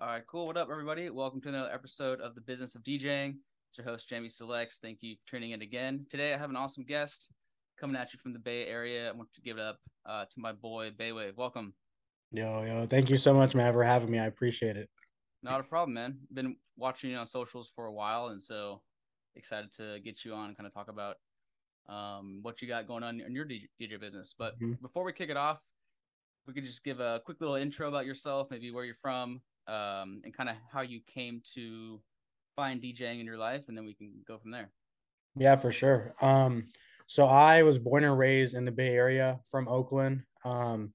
All right, cool. What up, everybody? Welcome to another episode of the Business of DJing. It's your host, Jamie Selects. Thank you for tuning in again. Today, I have an awesome guest coming at you from the Bay Area. I want to give it up uh, to my boy, Baywav. Welcome. Yo, yo, thank you so much, man, for having me. I appreciate it. Not a problem, man. Been watching you on socials for a while, and so excited to get you on and kind of talk about um, what you got going on in your DJ business. But mm-hmm. before we kick it off, we could just give a quick little intro about yourself, maybe where you're from, um, and kind of how you came to find DJing in your life, and then we can go from there. Yeah, for sure. Um, so I was born and raised in the Bay Area from Oakland. Um,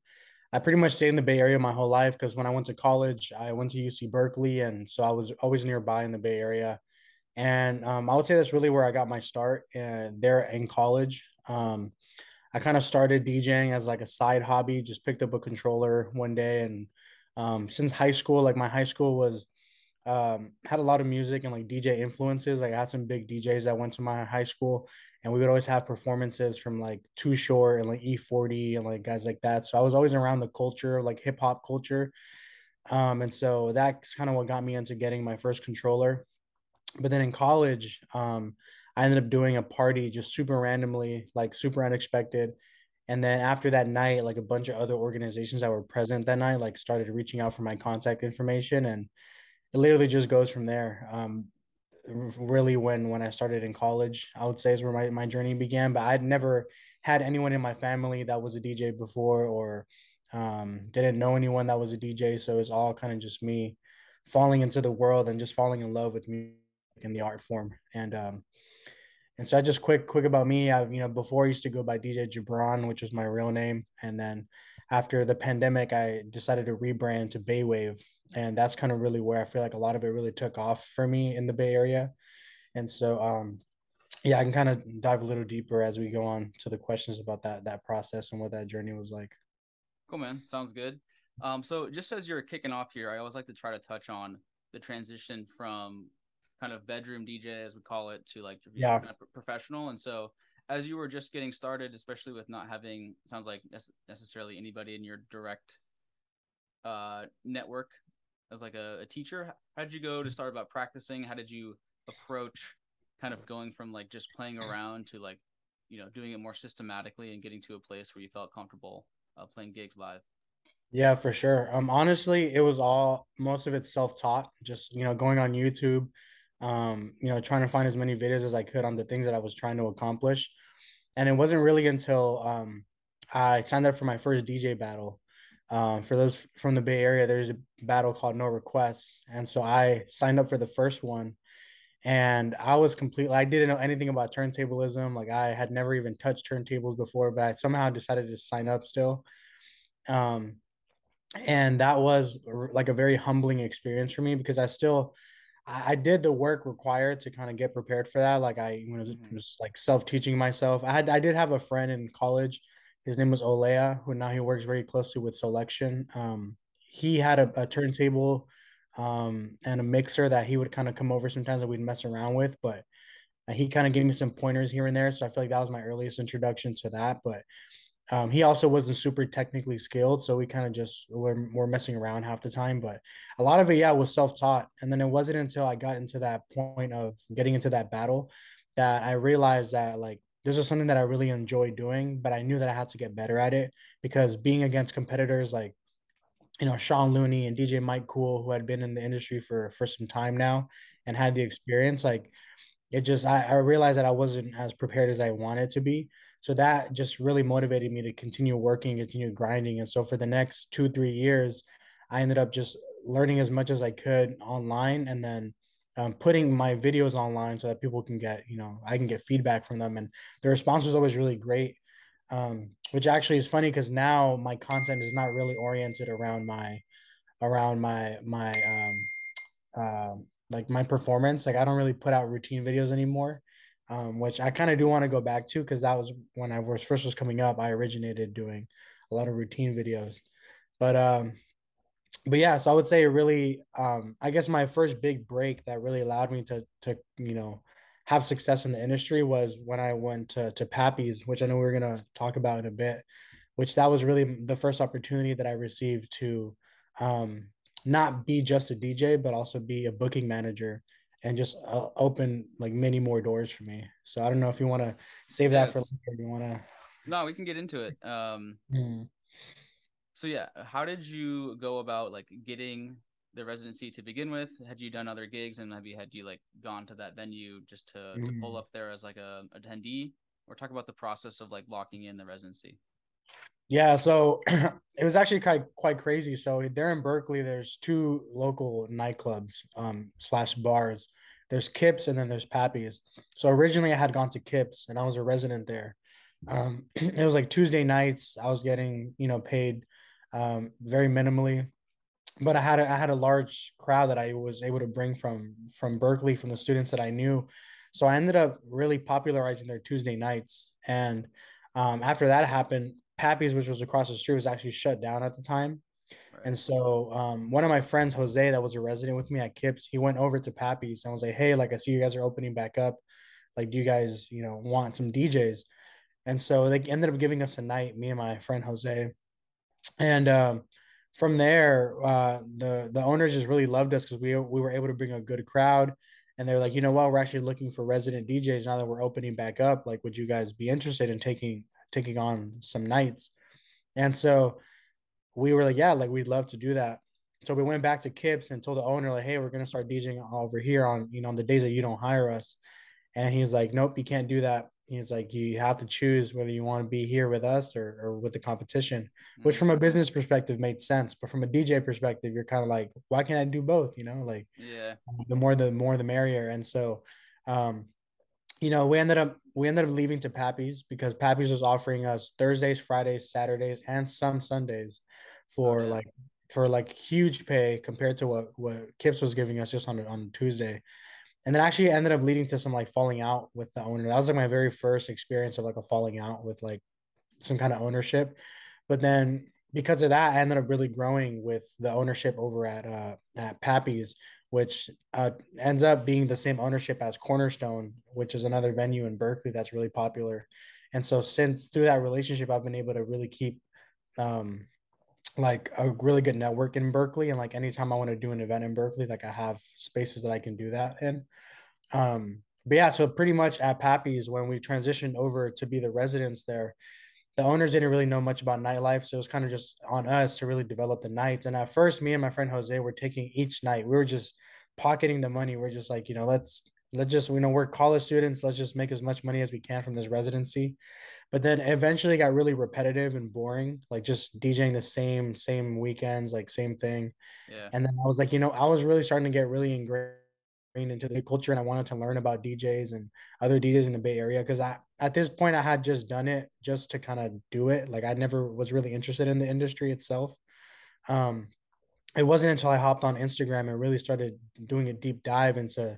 I pretty much stayed in the Bay Area my whole life because when I went to college, I went to UC Berkeley, and so I was always nearby in the Bay Area. And um, I would say that's really where I got my start uh, there in college. Um, I kind of started DJing as like a side hobby, just picked up a controller one day and um, since high school. Like my high school was um, had a lot of music and like DJ influences. Like I had some big DJs that went to my high school, and we would always have performances from like Too Short and like E40 and like guys like that. So I was always around the culture, like hip hop culture. Um, and so that's kind of what got me into getting my first controller. But then in college, um, I ended up doing a party just super randomly, like super unexpected and then after that night like a bunch of other organizations that were present that night like started reaching out for my contact information and it literally just goes from there. Um really when when i started in college i would say is where my, my journey began but i'd never had anyone in my family that was a dj before or um didn't know anyone that was a dj so it's all kind of just me falling into the world and just falling in love with music and the art form. And um and so I just quick, quick about me. I, you know, before I used to go by DJ Jabron, which was my real name. And then after the pandemic, I decided to rebrand to Baywav. And that's kind of really where I feel like a lot of it really took off for me in the Bay Area. And so, um, yeah, I can kind of dive a little deeper as we go on to the questions about that that process and what that journey was like. Cool, man. Sounds good. Um, so just as you're kicking off here, I always like to try to touch on the transition from kind of bedroom DJ as we call it to like yeah kind of professional. And so as you were just getting started, especially with not having sounds like necessarily anybody in your direct uh, network as like a, a teacher, how did you go to start about practicing? How did you approach kind of going from like just playing around to like you know doing it more systematically and getting to a place where you felt comfortable uh, playing gigs live? Yeah, for sure. Um, honestly, it was all most of it self-taught. Just you know, going on YouTube, um, you know, trying to find as many videos as I could on the things that I was trying to accomplish. And it wasn't really until um, I signed up for my first DJ battle. Um, for those from the Bay Area, there's a battle called No Requests. And so I signed up for the first one. And I was completely, I didn't know anything about turntablism. Like I had never even touched turntables before, but I somehow decided to sign up still. Um, and that was like a very humbling experience for me because I still, I, did the work required to kind of get prepared for that. Like I was, mm-hmm. was like self teaching myself. I had I did have a friend in college. His name was Olea, who now he works very closely with Selection. Um, he had a, a turntable um, and a mixer that he would kind of come over sometimes that we'd mess around with, but he kind of gave me some pointers here and there. So I feel like that was my earliest introduction to that. But um, he also wasn't super technically skilled, so we kind of just were, were messing around half the time. But a lot of it, yeah, was self taught. And then it wasn't until I got into that point of getting into that battle that I realized that like this is something that I really enjoy doing, but I knew that I had to get better at it because being against competitors like you know Sean Looney and DJ Mike Cool, who had been in the industry for for some time now and had the experience, like it just I, I realized that I wasn't as prepared as I wanted to be. So that just really motivated me to continue working, continue grinding. And so for the next two, three years, I ended up just learning as much as I could online and then um, putting my videos online so that people can get, you know, I can get feedback from them. And the response was always really great, um, which actually is funny because now my content is not really oriented around my, around my, my, um, uh, like my performance. Like I don't really put out routine videos anymore um, which I kind of do want to go back to because that was when I was first was coming up. I originated doing a lot of routine videos, but um, but yeah. So I would say really, um, I guess my first big break that really allowed me to to you know have success in the industry was when I went to to Pappy's, which I know we are gonna talk about in a bit. Which that was really the first opportunity that I received to um not be just a DJ, but also be a booking manager and just uh, open like many more doors for me. So I don't know if you want to save that yes. for later. You want to? No, we can get into it. Um, mm. So yeah, how did you go about like getting the residency to begin with? Had you done other gigs, and have you had you like gone to that venue just to mm. to pull mm. up there as like a attendee, or talk about the process of like locking in the residency? Yeah, so it was actually quite quite crazy. So there in Berkeley, there's two local nightclubs um, slash bars. There's Kips and then there's Pappy's. So originally I had gone to Kips and I was a resident there. Um, it was like Tuesday nights. I was getting you know paid um, very minimally, but I had a, I had a large crowd that I was able to bring from from Berkeley from the students that I knew. So I ended up really popularizing their Tuesday nights. And um, after that happened, Pappy's, which was across the street, was actually shut down at the time. Right. And so um, one of my friends, Jose, that was a resident with me at Kips, he went over to Pappy's and was like, "Hey, like I see you guys are opening back up. Like, do you guys, you know, want some DJs?" And so they ended up giving us a night, me and my friend Jose. And um, from there, uh, the the owners just really loved us because we we were able to bring a good crowd. And they're like, you know what, we're actually looking for resident DJs now that we're opening back up. Like, would you guys be interested in taking taking on some nights. And so we were like, yeah, like we'd love to do that. So we went back to Kips and told the owner, like, hey, we're gonna start DJing over here on, you know, on the days that you don't hire us. And he's like, nope, you can't do that. He's like, you have to choose whether you want to be here with us or, or with the competition, mm-hmm. which from a business perspective made sense. But from a DJ perspective, you're kind of like, why can't I do both? You know, like, yeah, the more the more the merrier. And so, um, you know, we ended up we ended up leaving to Pappy's because Pappy's was offering us Thursdays, Fridays, Saturdays, and some Sundays for oh, yeah. like for like huge pay compared to what what Kips was giving us just on on Tuesday. And then actually ended up leading to some like falling out with the owner. That was like my very first experience of like a falling out with like some kind of ownership. But then because of that, I ended up really growing with the ownership over at uh at Pappy's which uh, ends up being the same ownership as Cornerstone, which is another venue in Berkeley that's really popular. And so since through that relationship, I've been able to really keep um, like a really good network in Berkeley. And like anytime I want to do an event in Berkeley, like I have spaces that I can do that in. Um, but yeah, so pretty much at Pappy's when we transitioned over to be the residents there, the owners didn't really know much about nightlife. So it was kind of just on us to really develop the nights. And at first, me and my friend Jose were taking each night. We were just pocketing the money. We're just like, you know, let's let's just, you know, we're college students. Let's just make as much money as we can from this residency. But then eventually got really repetitive and boring, like just DJing the same, same weekends, like same thing. Yeah. And then I was like, you know, I was really starting to get really ingrained into the culture and I wanted to learn about DJs and other DJs in the Bay Area because I at this point I had just done it just to kind of do it. Like I never was really interested in the industry itself. Um, it wasn't until I hopped on Instagram and really started doing a deep dive into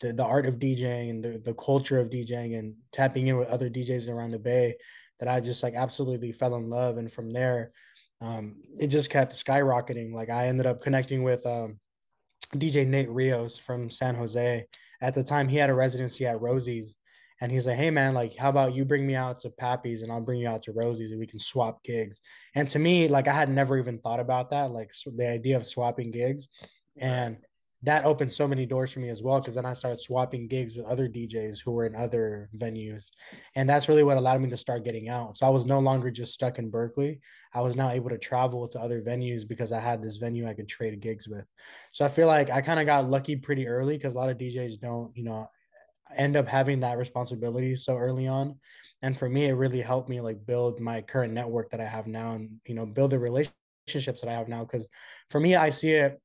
the, the art of DJing and the, the culture of DJing and tapping in with other DJs around the Bay that I just like absolutely fell in love. And from there, um, it just kept skyrocketing. Like I ended up connecting with um, DJ Nate Rios from San Jose. At the time, he had a residency at Rosie's, and he's like, "Hey man, like, how about you bring me out to Pappy's, and I'll bring you out to Rosie's, and we can swap gigs." And to me, like, I had never even thought about that, like so the idea of swapping gigs, and that opened so many doors for me as well because then I started swapping gigs with other DJs who were in other venues. And that's really what allowed me to start getting out. So I was no longer just stuck in Berkeley. I was now able to travel to other venues because I had this venue I could trade gigs with. So I feel like I kind of got lucky pretty early because a lot of DJs don't, you know, end up having that responsibility so early on. And for me, it really helped me like build my current network that I have now and, you know, build the relationships that I have now. Cause for me, I see it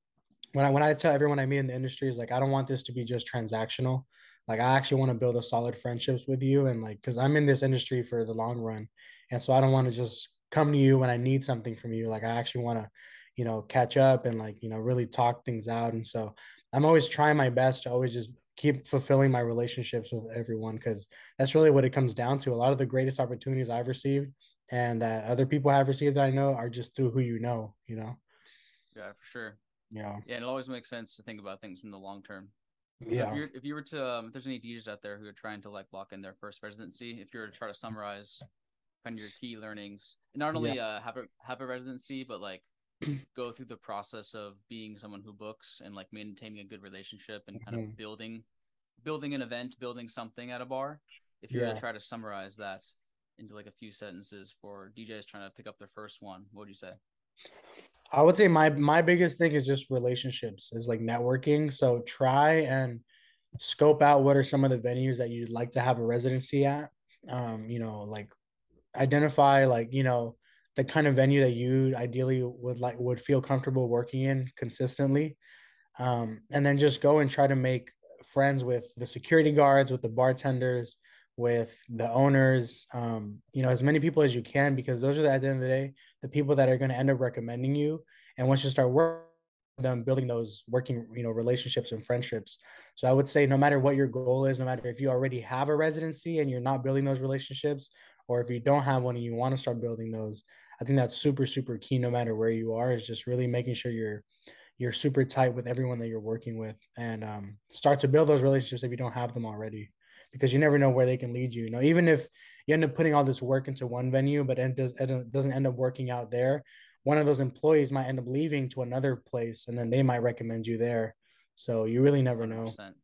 when I when I tell everyone I meet in the industry is like I don't want this to be just transactional. Like I actually want to build a solid friendships with you and like because I'm in this industry for the long run, and so I don't want to just come to you when I need something from you. Like I actually want to, you know, catch up and like you know really talk things out. And so I'm always trying my best to always just keep fulfilling my relationships with everyone because that's really what it comes down to. A lot of the greatest opportunities I've received and that other people have received that I know are just through who you know. You know. Yeah, for sure. Yeah. Yeah, and it always makes sense to think about things from the long term. Yeah. So if, if, you were to, um, if there's any DJs out there who are trying to like lock in their first residency, if you were to try to summarize kind of your key learnings, not only yeah. uh, have a have a residency, but like go through the process of being someone who books and like maintaining a good relationship and kind Mhm. of building building an event, building something at a bar. If you were Yeah. to try to summarize that into like a few sentences for DJs trying to pick up their first one, what would you say? I would say my my biggest thing is just relationships, is like networking. So try and scope out what are some of the venues that you'd like to have a residency at. Um, you know, like identify like, you know, the kind of venue that you ideally would like would feel comfortable working in consistently. Um, and then just go and try to make friends with the security guards, with the bartenders, with the owners, um, you know, as many people as you can, because those are the, at the end of the day, the people that are going to end up recommending you. And once you start working them, building those working, you know, relationships and friendships. So I would say no matter what your goal is, no matter if you already have a residency and you're not building those relationships, or if you don't have one and you want to start building those, I think that's super, super key no matter where you are, is just really making sure you're you're super tight with everyone that you're working with and um, start to build those relationships if you don't have them already because you never know where they can lead you you know even if you end up putting all this work into one venue but it, does, it doesn't end up working out there one of those employees might end up leaving to another place and then they might recommend you there so you really never know 100%.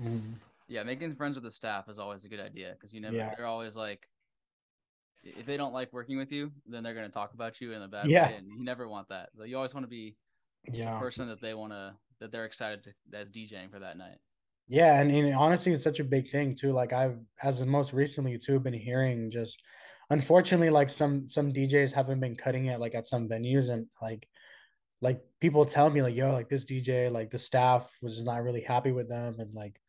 Mhm. Yeah, making friends with the staff is always a good idea because you never Yeah. they're always like if they don't like working with you, then they're gonna talk about you in a bad Yeah. way, and you never want that. Like, you always want to be the person that they want to that they're excited to that's DJing for that night. Yeah, and, and honestly, it's such a big thing too. Like I've, as of most recently too, been hearing just, unfortunately, like some some DJs haven't been cutting it like at some venues, and like like people tell me like, yo, like this DJ, like the staff was not really happy with them, and like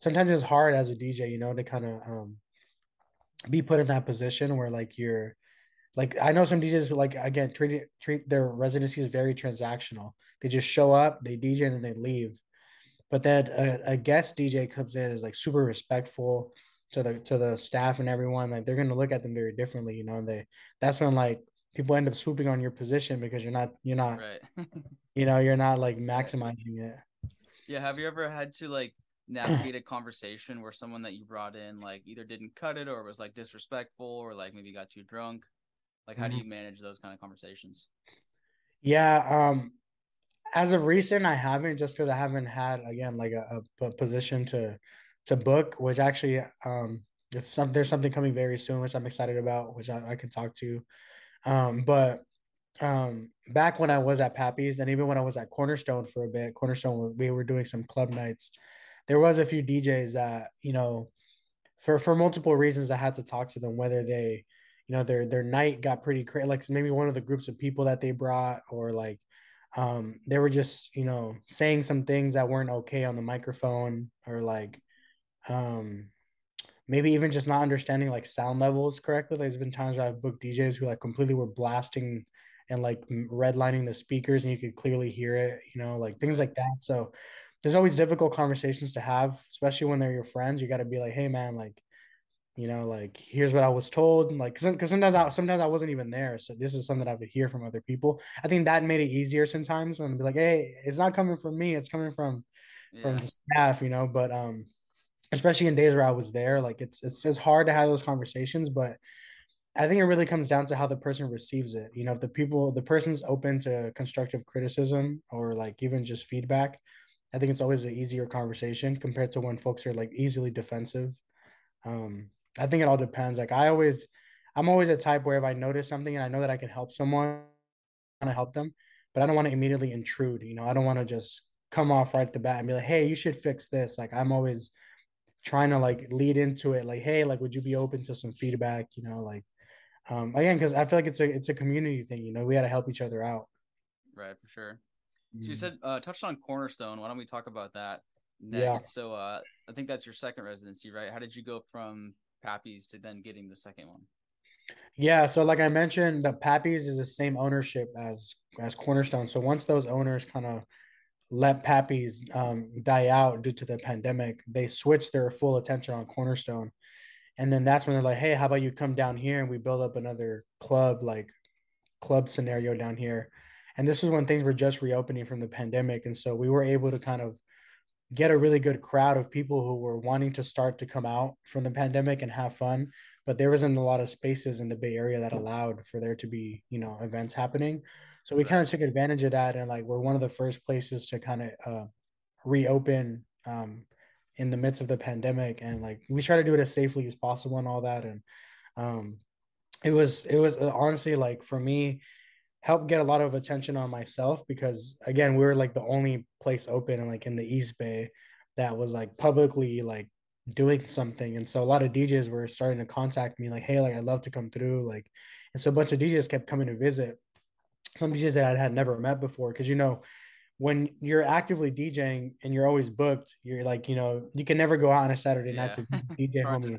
sometimes it's hard as a DJ, you know, to kind of um be put in that position where like you're like I know some DJs who like again treat treat their residency as very transactional. They just show up, they DJ, and then they leave but then a, a guest DJ comes in is like super respectful to the to the staff and everyone. Like they're gonna look at them very differently, you know. And they that's when like people end up swooping on your position because you're not you're not Right. you know you're not like maximizing it. yeah. Have you ever had to like navigate a conversation where someone that you brought in like either didn't cut it or was like disrespectful or like maybe got too drunk? Like, how do Mhm. you manage those kind of conversations? Yeah. Um. As of recent, I haven't just because I haven't had again like a, a, position to to book, which actually um it's some there's something coming very soon, which I'm excited about, which I, I can talk to. Um, but um back when I was at Pappy's and even when I was at Cornerstone for a bit, Cornerstone we were doing some club nights. There was a few DJs that, you know, for for multiple reasons I had to talk to them whether they, you know, their their night got pretty crazy like maybe one of the groups of people that they brought or like um they were just, you know, saying some things that weren't okay on the microphone or like um maybe even just not understanding like sound levels correctly. Like, there's been times where I've booked DJs who like completely were blasting and like redlining the speakers and you could clearly hear it, you know, like things like that. So there's always difficult conversations to have, especially when they're your friends. You got to be like, hey man, like, you know, like here's what I was told. Like, because sometimes I sometimes I wasn't even there, so this is something that I would hear from other people. I think that made it easier sometimes when be like, hey, it's not coming from me, it's coming from from the staff, you know. But um, especially in days where I was there, like it's it's it's hard to have those conversations, but I think it really comes down to how the person receives it. You know, if the people the person's open to constructive criticism or like even just feedback, I think it's always an easier conversation compared to when folks are like easily defensive. Um, I think it all depends. Like I always I'm always a type where if I notice something and I know that I can help someone, I want to help them, but I don't want to immediately intrude. You know, I don't want to just come off right at the bat and be like, hey, you should fix this. Like I'm always trying to like lead into it, like, hey, like, would you be open to some feedback? You know, like um again, because I feel like it's a it's a community thing, you know, we gotta help each other out. Right. For sure. Mm-hmm. So you said uh, touched on Cornerstone. Why don't we talk about that next? Yeah. So uh, I think that's your second residency, right? How did you go from Pappy's to then getting the second one? Yeah, so like I mentioned, the Pappies is the same ownership as as Cornerstone. So once those owners kind of let Pappies um, die out due to the pandemic, they switched their full attention on Cornerstone, and then that's when they're like, "Hey, how about you come down here and we build up another club, like club scenario down here?" And this is when things were just reopening from the pandemic, and so we were able to kind of get a really good crowd of people who were wanting to start to come out from the pandemic and have fun but there wasn't a lot of spaces in the bay area that allowed for there to be you know events happening. So we kind of took advantage of that, and like we're one of the first places to kind of uh, reopen um, in the midst of the pandemic, and like we try to do it as safely as possible and all that. And um, it was it was uh, honestly like for me helped get a lot of attention on myself because again we were like the only place open and like in the east bay that was like publicly like doing something. And so a lot of djs were starting to contact me like hey like i'd love to come through like and so a bunch of djs kept coming to visit. Some djs that i had never met before because you know when you're actively djing and you're always booked you're like you know you can never go out on a saturday yeah. night to dj homie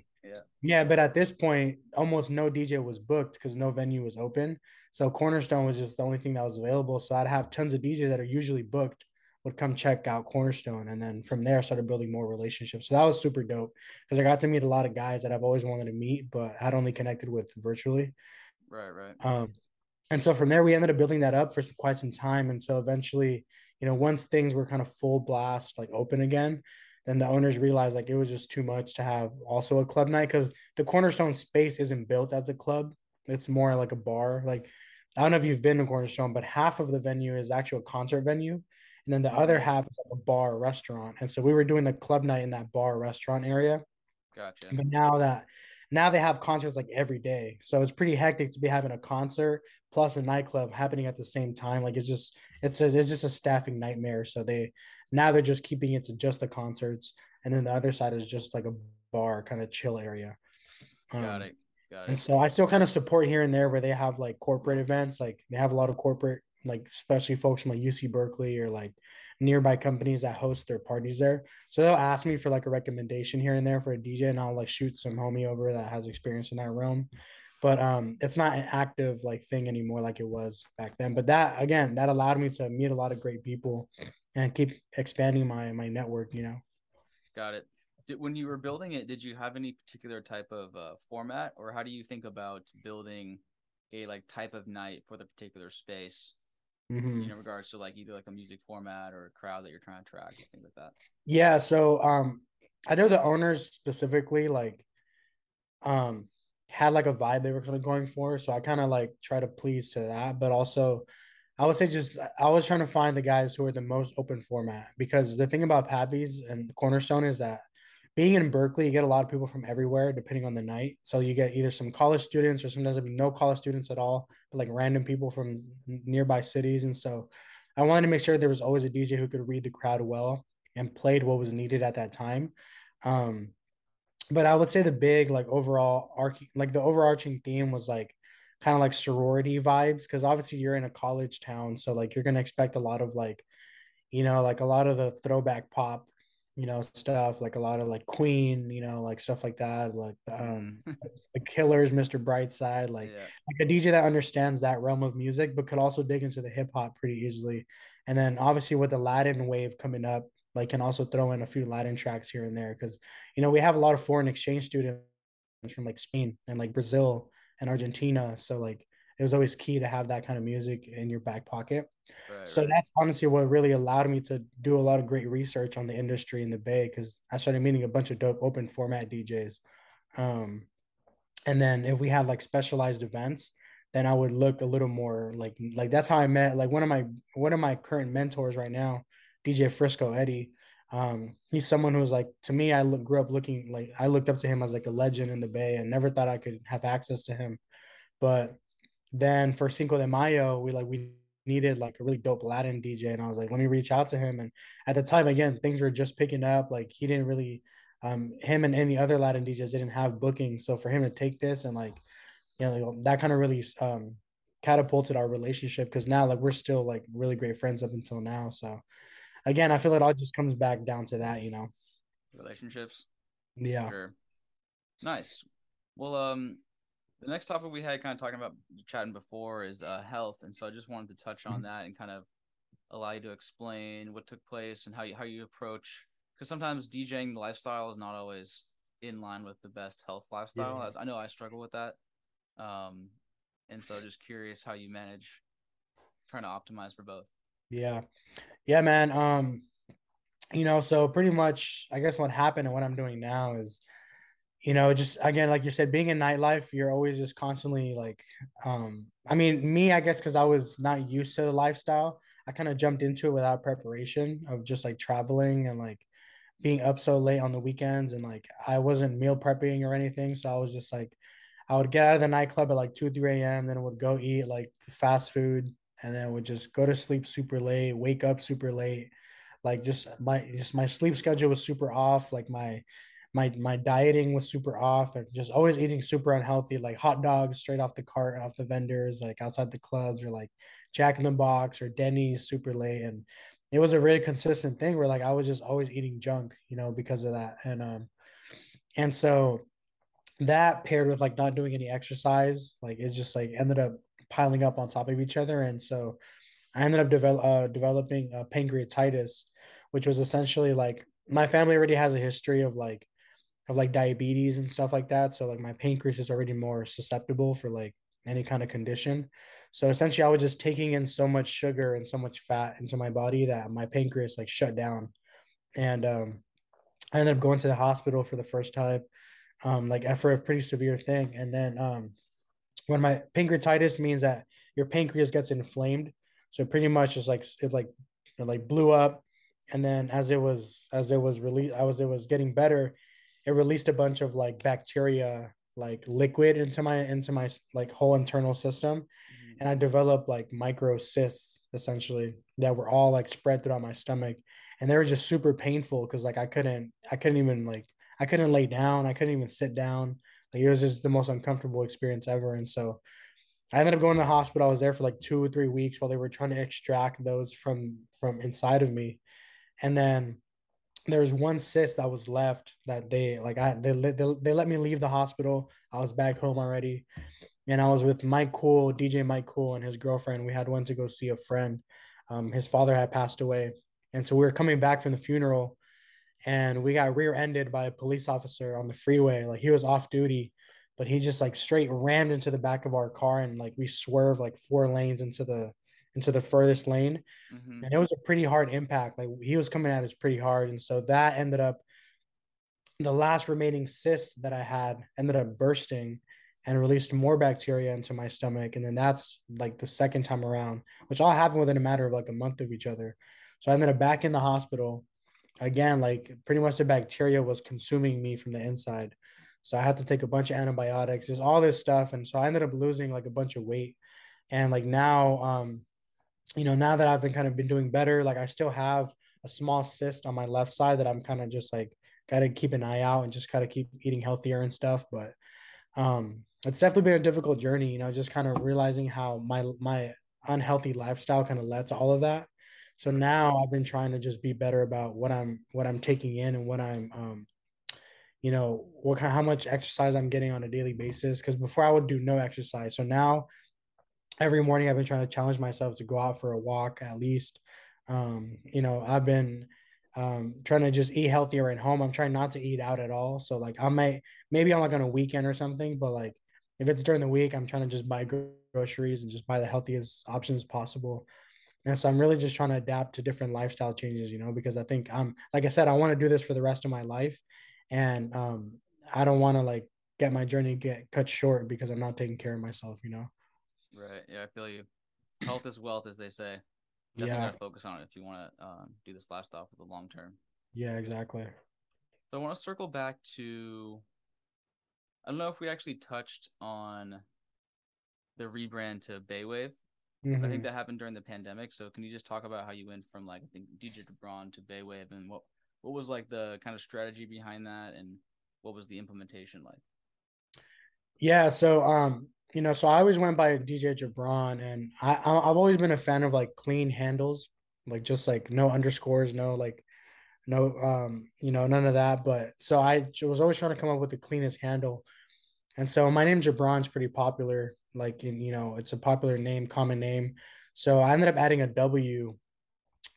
yeah but at this point almost no dj was booked because no venue was open so cornerstone was just the only thing that was available so i'd have tons of djs that are usually booked would come check out Cornerstone. And then from there, I started building more relationships. So that was super dope because I got to meet a lot of guys that I've always wanted to meet, but had only connected with virtually. Right, right. Um, and so from there, we ended up building that up for some, quite some time until eventually, you know, once things were kind of full blast, like open again, then the owners realized like it was just too much to have also a club night because the Cornerstone space isn't built as a club. It's more like a bar. Like, I don't know if you've been to Cornerstone, but half of the venue is actual concert venue and then the other half is like a bar restaurant. And so we were doing the club night in that bar restaurant area. Gotcha. But now that now they have concerts like every day, so it's pretty hectic to be having a concert plus a nightclub happening at the same time. Like it's just it's a, it's just a staffing nightmare. So they now they're just keeping it to just the concerts, and then the other side is just like a bar kind of chill area. Um, Got it. Got it. And so I still kind of support here and there where they have like corporate events. Like they have a lot of corporate like especially folks from like UC Berkeley or like nearby companies that host their parties there. So they'll ask me for like a recommendation here and there for a DJ, and I'll like shoot some homie over that has experience in that realm. But um, it's not an active like thing anymore like it was back then. But that again, that allowed me to meet a lot of great people and keep expanding my my network. You know. Got it. Did, when you were building it, did you have any particular type of uh, format, or how do you think about building a like type of night for the particular space? mm-hmm. in regards to like either like a music format or a crowd that you're trying to attract, things like that? Yeah, so um, I know the owners specifically like um had like a vibe they were kind of going for, so I kind of like try to please to that, but also. I would say just I was trying to find the guys who are the most open format because the thing about Pappy's and Cornerstone is that being in Berkeley, you get a lot of people from everywhere, depending on the night. So you get either some college students or sometimes there'll be no college students at all, but like random people from nearby cities. And so I wanted to make sure there was always a DJ who could read the crowd well and played what was needed at that time. Um, but I would say the big like overall arc like the overarching theme was like kind of like sorority vibes because obviously you're in a college town, so like you're gonna expect a lot of like you know like a lot of the throwback pop you know stuff like a lot of like queen you know like stuff like that like um the killers mr brightside like yeah. like a dj that understands that realm of music but could also dig into the hip-hop pretty easily and then obviously with the latin wave coming up like can also throw in a few latin tracks here and there because you know we have a lot of foreign exchange students from like spain and like brazil and argentina so like it was always key to have that kind of music in your back pocket. Right, so right. that's honestly what really allowed me to do a lot of great research on the industry in the Bay because I started meeting a bunch of dope open format DJs. Um, and then if we had like specialized events, then I would look a little more like like that's how I met like one of my one of my current mentors right now, DJ Frisco Eddie. Um, he's someone who's like to me, I look, grew up looking like I looked up to him as like a legend in the Bay and never thought I could have access to him. But then for Cinco de Mayo, we like we needed like a really dope Latin DJ, and I was like, let me reach out to him. And at the time, again, things were just picking up. Like he didn't really, um, him and any other Latin DJs didn't have bookings. So for him to take this and like, you know, like, that kind of really um catapulted our relationship because now like we're still like really great friends up until now. So again, I feel it all just comes back down to that, you know. Relationships. Yeah. Sure. Nice. Well, um, the next topic we had kind of talking about chatting before is uh, health, and so I just wanted to touch on mm-hmm. that and kind of allow you to explain what took place and how you how you approach because sometimes DJing the lifestyle is not always in line with the best health lifestyle. Yeah. I know I struggle with that, um, and so just curious how you manage trying to optimize for both. Yeah, yeah, man. Um, you know, so pretty much, I guess what happened and what I'm doing now is you know, just again, like you said, being in nightlife, you're always just constantly like, um, I mean, me, I guess, because I was not used to the lifestyle, I kind of jumped into it without preparation of just like traveling and like being up so late on the weekends. And like, I wasn't meal prepping or anything. So I was just like, I would get out of the nightclub at like 2, 3 a.m., then would go eat like fast food and then would just go to sleep super late, wake up super late. Like just my just my sleep schedule was super off. Like my my my dieting was super off and just always eating super unhealthy like hot dogs straight off the cart off the vendors like outside the clubs or like jack in the box or denny's super late and it was a really consistent thing where like i was just always eating junk you know because of that and um and so that paired with like not doing any exercise like it just like ended up piling up on top of each other and so i ended up develop, uh, developing uh, pancreatitis which was essentially like my family already has a history of like of like diabetes and stuff like that. So like my pancreas is already more susceptible for like any kind of condition. So essentially I was just taking in so much sugar and so much fat into my body that my pancreas like shut down. And um I ended up going to the hospital for the first time, um, like after a pretty severe thing. And then um when my pancreatitis means that your pancreas gets inflamed. So pretty much it's like it like it like blew up. And then as it was as it was released, I was it was getting better, it released a bunch of like bacteria like liquid into my into my like whole internal system mm-hmm. and i developed like micro cysts essentially that were all like spread throughout my stomach and they were just super painful because like i couldn't i couldn't even like i couldn't lay down i couldn't even sit down like it was just the most uncomfortable experience ever and so i ended up going to the hospital i was there for like two or three weeks while they were trying to extract those from from inside of me and then there was one cyst that was left that they like I they, they they let me leave the hospital. I was back home already, and I was with Mike Cool, DJ Mike Cool, and his girlfriend. We had went to go see a friend. Um, his father had passed away, and so we were coming back from the funeral, and we got rear-ended by a police officer on the freeway. Like he was off duty, but he just like straight rammed into the back of our car, and like we swerved like four lanes into the into the furthest lane. Mm-hmm. And it was a pretty hard impact. Like he was coming at us pretty hard. And so that ended up the last remaining cyst that I had ended up bursting and released more bacteria into my stomach. And then that's like the second time around, which all happened within a matter of like a month of each other. So I ended up back in the hospital. Again, like pretty much the bacteria was consuming me from the inside. So I had to take a bunch of antibiotics, just all this stuff. And so I ended up losing like a bunch of weight. And like now, um, you know, now that I've been kind of been doing better, like I still have a small cyst on my left side that I'm kind of just like gotta keep an eye out and just kind of keep eating healthier and stuff. But um it's definitely been a difficult journey, you know, just kind of realizing how my my unhealthy lifestyle kind of led to all of that. So now I've been trying to just be better about what I'm what I'm taking in and what I'm um you know what kind how much exercise I'm getting on a daily basis because before I would do no exercise. So now every morning I've been trying to challenge myself to go out for a walk at least. Um, you know, I've been um, trying to just eat healthier at home. I'm trying not to eat out at all. So like I might maybe on like on a weekend or something, but like if it's during the week, I'm trying to just buy groceries and just buy the healthiest options possible. And so I'm really just trying to adapt to different lifestyle changes, you know, because I think I'm like I said, I want to do this for the rest of my life. And um, I don't want to like get my journey get cut short because I'm not taking care of myself, you know. Right. Yeah, I feel you. Health is wealth, as they say. Definitely yeah. focus on it if you want to um, do this lifestyle for the long term. Yeah, exactly. So I want to circle back to. I don't know if we actually touched on the rebrand to Baywav. Mm-hmm. I think mm-hmm. that happened during the pandemic. So can you just talk about how you went from like I think DJ DeBron to Baywav and what what was like the kind of strategy behind that and what was the implementation like? Yeah, so um you know, so I always went by DJ Jabron, and I I've always been a fan of like clean handles, like just like no underscores, no like no um you know none of that. But so I was always trying to come up with the cleanest handle, and so my name Jabron's pretty popular. Like in, you know, it's a popular name, common name. So I ended up adding a W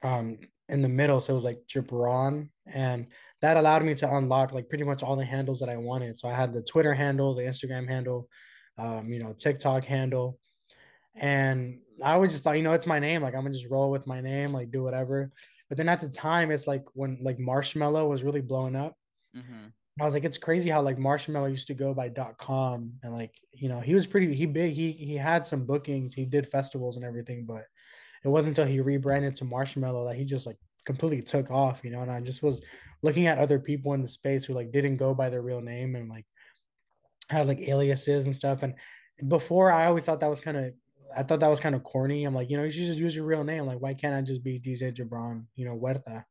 um in the middle, so it was like Jabron, and that allowed me to unlock like pretty much all the handles that I wanted. So I had the Twitter handle, the Instagram handle um, you know, TikTok handle. And I was just thought, you know, it's my name. Like I'm gonna just roll with my name, like do whatever. But then at the time, it's like when like Marshmello was really blowing up. Mm-hmm. I was like, it's crazy how like Marshmello used to go by dot com and like, you know, he was pretty he big. He he had some bookings, he did festivals and everything, but it wasn't until he rebranded to Marshmello that he just like completely took off, you know. And I just was looking at other people in the space who like didn't go by their real name and like had like aliases and stuff. And before I always thought that was kind of I thought that was kind of corny. I'm like, you know, you should just use your real name. Like, why can't I just be DJ Jabron, you know, Huerta?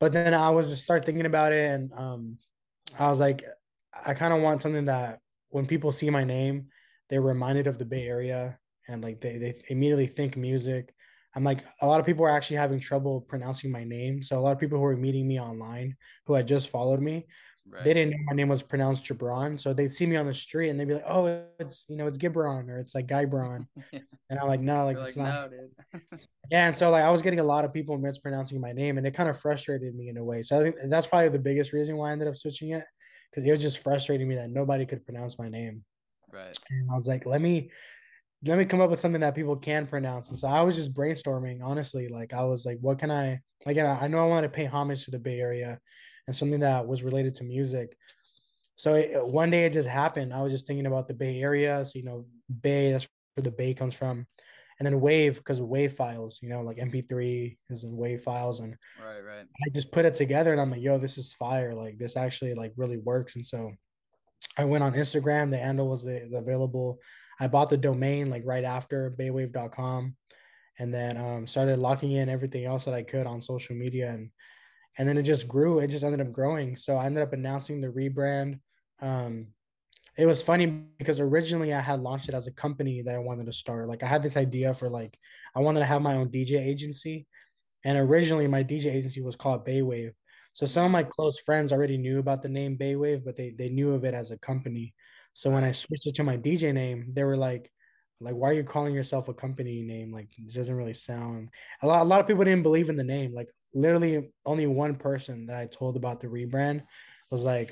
But then I was just start thinking about it and um I was like, I kind of want something that when people see my name, they're reminded of the Bay Area and like they, they immediately think music. I'm like, a lot of people are actually having trouble pronouncing my name. So a lot of people who are meeting me online who had just followed me, right. they didn't know my name was pronounced Jabron. So they'd see me on the street and they'd be like, oh, it's, you know, it's Gibron or it's like Guybron. and I'm like, no, like, it's not. No, yeah. And so like I was getting a lot of people mispronouncing my name and it kind of frustrated me in a way. So I think that's probably the biggest reason why I ended up switching it because it was just frustrating me that nobody could pronounce my name. Right. And I was like, let me let me come up with something that people can pronounce. And so I was just brainstorming, honestly. Like I was like, what can I again? I know I wanted to pay homage to the Bay Area and something that was related to music. So it, one day it just happened. I was just thinking about the Bay Area. So you know, Bay that's where the Bay comes from, and then Wave because Wave files. You know, like MP3 is in Wave files, and right, right. I just put it together, and I'm like, yo, this is fire. Like this actually like really works. And so I went on Instagram. The handle was the, the available. I bought the domain like right after baywav.com and then um, started locking in everything else that I could on social media and and then it just grew. It just ended up growing. So I ended up announcing the rebrand. Um, it was funny because originally I had launched it as a company that I wanted to start. Like I had this idea for like I wanted to have my own DJ agency, and originally my DJ agency was called Baywav. So some of my close friends already knew about the name Baywav, but they they knew of it as a company. So when I switched it to my DJ name, they were like, like, why are you calling yourself a company name? Like, it doesn't really sound. A lot, a lot of people didn't believe in the name. Like, literally, only one person that I told about the rebrand was like,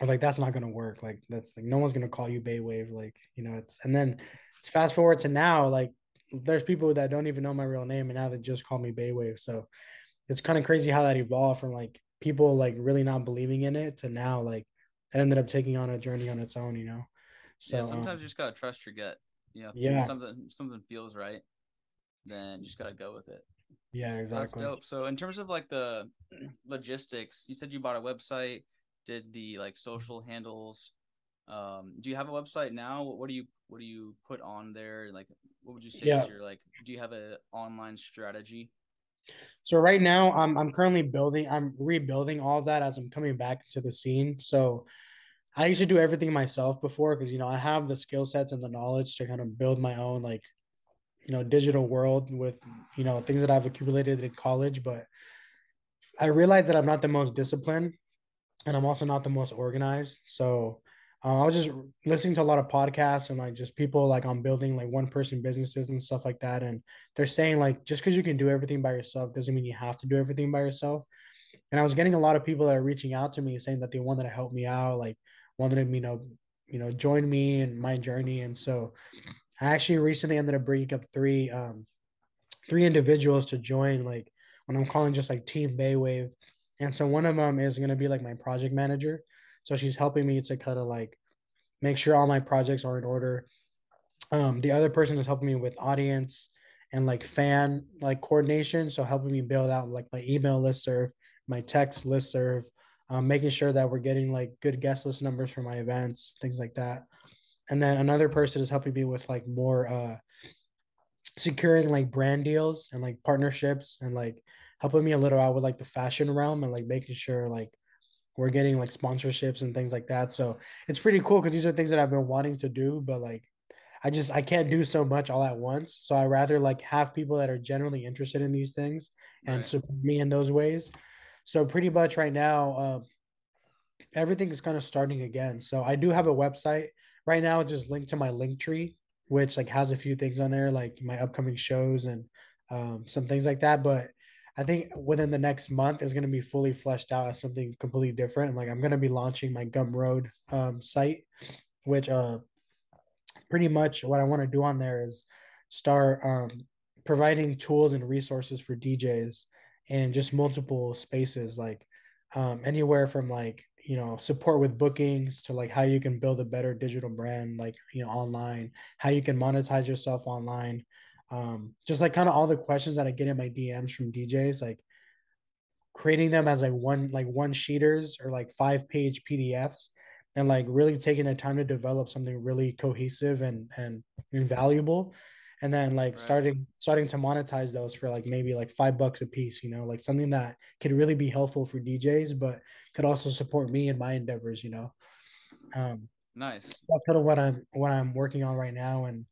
I was like, that's not gonna work. Like, that's like, no one's gonna call you Baywav. Like, you know, it's and then it's fast forward to now. Like, there's people that don't even know my real name, and now they just call me Baywav. So, it's kind of crazy how that evolved from like people like really not believing in it to now like it ended up taking on a journey on its own, you know. So yeah, sometimes um, you just gotta trust your gut. You know, yeah, something something feels right, then you just gotta go with it. Yeah, exactly. That's dope. So in terms of like the logistics, you said you bought a website, did the like social handles. Um, do you have a website now? What do you what do you put on there? Like, what would you say yeah. is your like? Do you have an online strategy? So right now, I'm I'm currently building. I'm rebuilding all that as I'm coming back to the scene. So I used to do everything myself before because you know I have the skill sets and the knowledge to kind of build my own like you know digital world with you know things that I've accumulated in college. But I realized that I'm not the most disciplined, and I'm also not the most organized. So uh, I was just listening to a lot of podcasts and like just people like on building like one person businesses and stuff like that. And they're saying like just because you can do everything by yourself doesn't mean you have to do everything by yourself. And I was getting a lot of people that are reaching out to me saying that they wanted to help me out, like wanted to you know you know join me in my journey. And so I actually recently ended up bringing up three um three individuals to join like when I'm calling just like Team Baywav. And so one of them is gonna be like my project manager so she's helping me to kind of like make sure all my projects are in order. Um, the other person is helping me with audience and like fan like coordination. So helping me build out like my email list serve, my text list serve, um, making sure that we're getting like good guest list numbers for my events, things like that. And then another person is helping me with like more uh securing like brand deals and like partnerships and like helping me a little out with like the fashion realm and like making sure like we're getting like sponsorships and things like that. So it's pretty cool because these are things that I've been wanting to do, but like I just I can't do so much all at once. So I rather like have people that are generally interested in these things and right. support me in those ways. So pretty much right now, uh, everything is kind of starting again. So I do have a website right now. It's just linked to my link tree, which like has a few things on there, like my upcoming shows and um, some things like that. But I think within the next month is going to be fully fleshed out as something completely different. Like I'm going to be launching my Gumroad um, site, which uh, pretty much what I want to do on there is start um, providing tools and resources for DJs in just multiple spaces, like um, anywhere from like you know support with bookings to like how you can build a better digital brand like you know online how you can monetize yourself online um just like kind of all the questions that i get in my dms from djs like creating them as like one like one sheeters or like five page pdfs and like really taking the time to develop something really cohesive and and, and valuable and then like right. starting starting to monetize those for like maybe like five bucks a piece you know like something that could really be helpful for djs but could also support me in my endeavors you know. Um nice. that's kind of what i'm what i'm working on right now and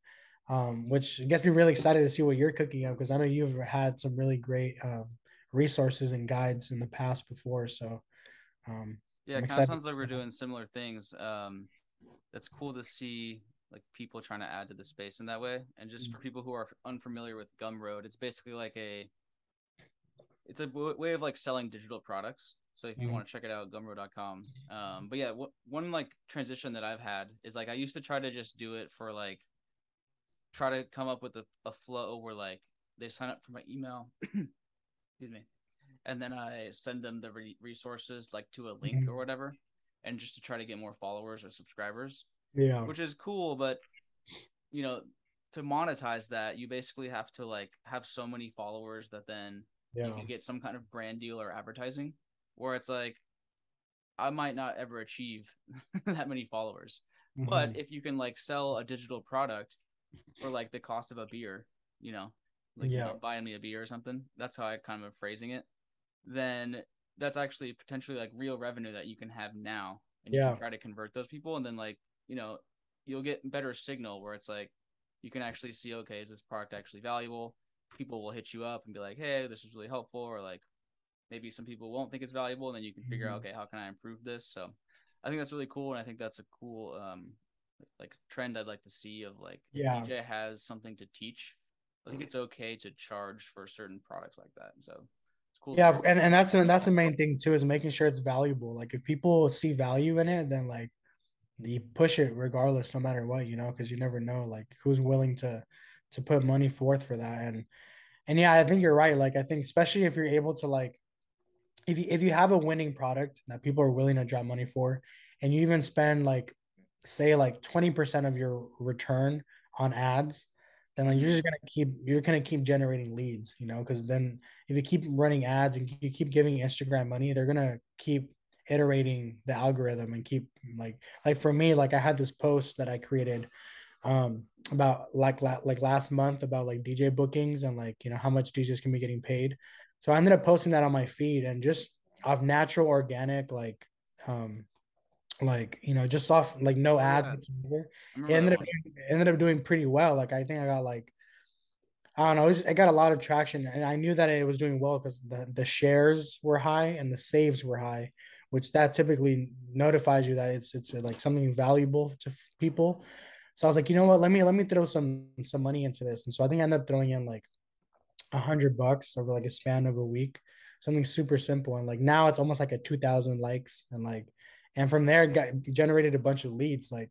um which gets me really excited to see what you're cooking up because i know you've had some really great um resources and guides in the past before so um yeah it kind of sounds like we're doing similar things um that's cool to see like people trying to add to the space in that way. And just mm-hmm. for people who are unfamiliar with Gumroad, it's basically like a it's a w- way of like selling digital products. So if you mm-hmm. want to check it out, gumroad.com. Um, but yeah, w- one like transition that I've had is like I used to try to just do it for like try to come up with a, a flow where like they sign up for my email, excuse me, and then I send them the re- resources like to a link mm-hmm. or whatever, and just to try to get more followers or subscribers yeah which is cool but you know to monetize that you basically have to like have so many followers that then yeah. you can get some kind of brand deal or advertising where it's like i might not ever achieve that many followers mm-hmm. but if you can like sell a digital product for like the cost of a beer you know like yeah. you know, buying me a beer or something that's how i kind of am phrasing it then that's actually potentially like real revenue that you can have now and yeah. you can try to convert those people and then like you know, you'll get better signal where it's like you can actually see, okay, is this product actually valuable? People will hit you up and be like, hey, this is really helpful, or like maybe some people won't think it's valuable, and then you can figure mm-hmm. out, okay, how can I improve this? So I think that's really cool, and I think that's a cool um like trend I'd like to see of like yeah. DJ has something to teach. I think it's okay to charge for certain products like that. So it's cool. Yeah, and, and that's that's the main thing too is making sure it's valuable. Like if people see value in it, then like you push it regardless, no matter what, you know, because you never know like who's willing to to put money forth for that. And and yeah, I think you're right. Like I think especially if you're able to like if you if you have a winning product that people are willing to drop money for, and you even spend like say like 20% of your return on ads, then like you're mm-hmm. just gonna keep you're gonna keep generating leads, you know, because then if you keep running ads and you keep giving Instagram money, they're gonna keep iterating the algorithm and keep like like for me like i had this post that i created um about like like last month about like dj bookings and like you know how much djs can be getting paid so i ended up posting that on my feed and just off natural organic like um like you know just off like no ads yeah. it ended up ended up doing pretty well like i think i got like I don't know. It, was, it, got a lot of traction, and I knew that it was doing well because the the shares were high and the saves were high which that typically notifies you that it's it's uh, like something valuable to people. So I was like, you know what? Let me let me throw some some money into this, and so I think I ended up throwing in like a hundred bucks over like a span of a week, something super simple, and like now it's almost like a two thousand likes, and like, and from there it got generated a bunch of leads. Like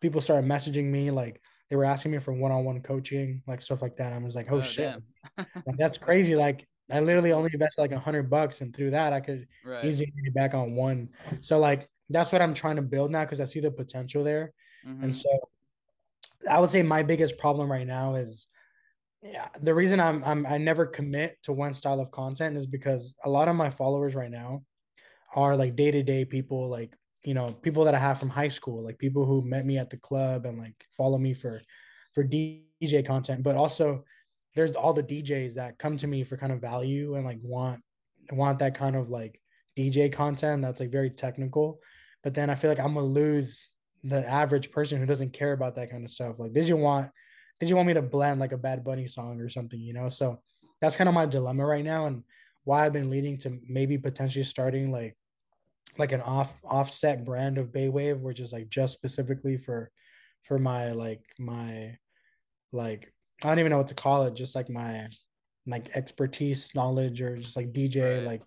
people started messaging me, like they were asking me for one on one coaching, like stuff like that. I was like, oh, oh shit, like, that's crazy. Like I literally only invested like a hundred bucks, and through that, I could right. easily get back on one. So like that's what I'm trying to build now because I see the potential there. Mm-hmm. And so I would say my biggest problem right now is yeah, the reason I'm I'm I never commit to one style of content is because a lot of my followers right now are like day to day people, like you know people that I have from high school, like people who met me at the club and like follow me for for DJ content, but also there's all the DJs that come to me for kind of value and like want want that kind of like DJ content that's like very technical. But then I feel like I'm gonna lose the average person who doesn't care about that kind of stuff. Like, did you want did you want me to blend like a Bad Bunny song or something, you know? So that's kind of my dilemma right now and why I've been leading to maybe potentially starting like like an off offset brand of Baywav, which is like just specifically for for my like my like I don't even know what to call it. Just like my like expertise, knowledge, or just like DJ, right. like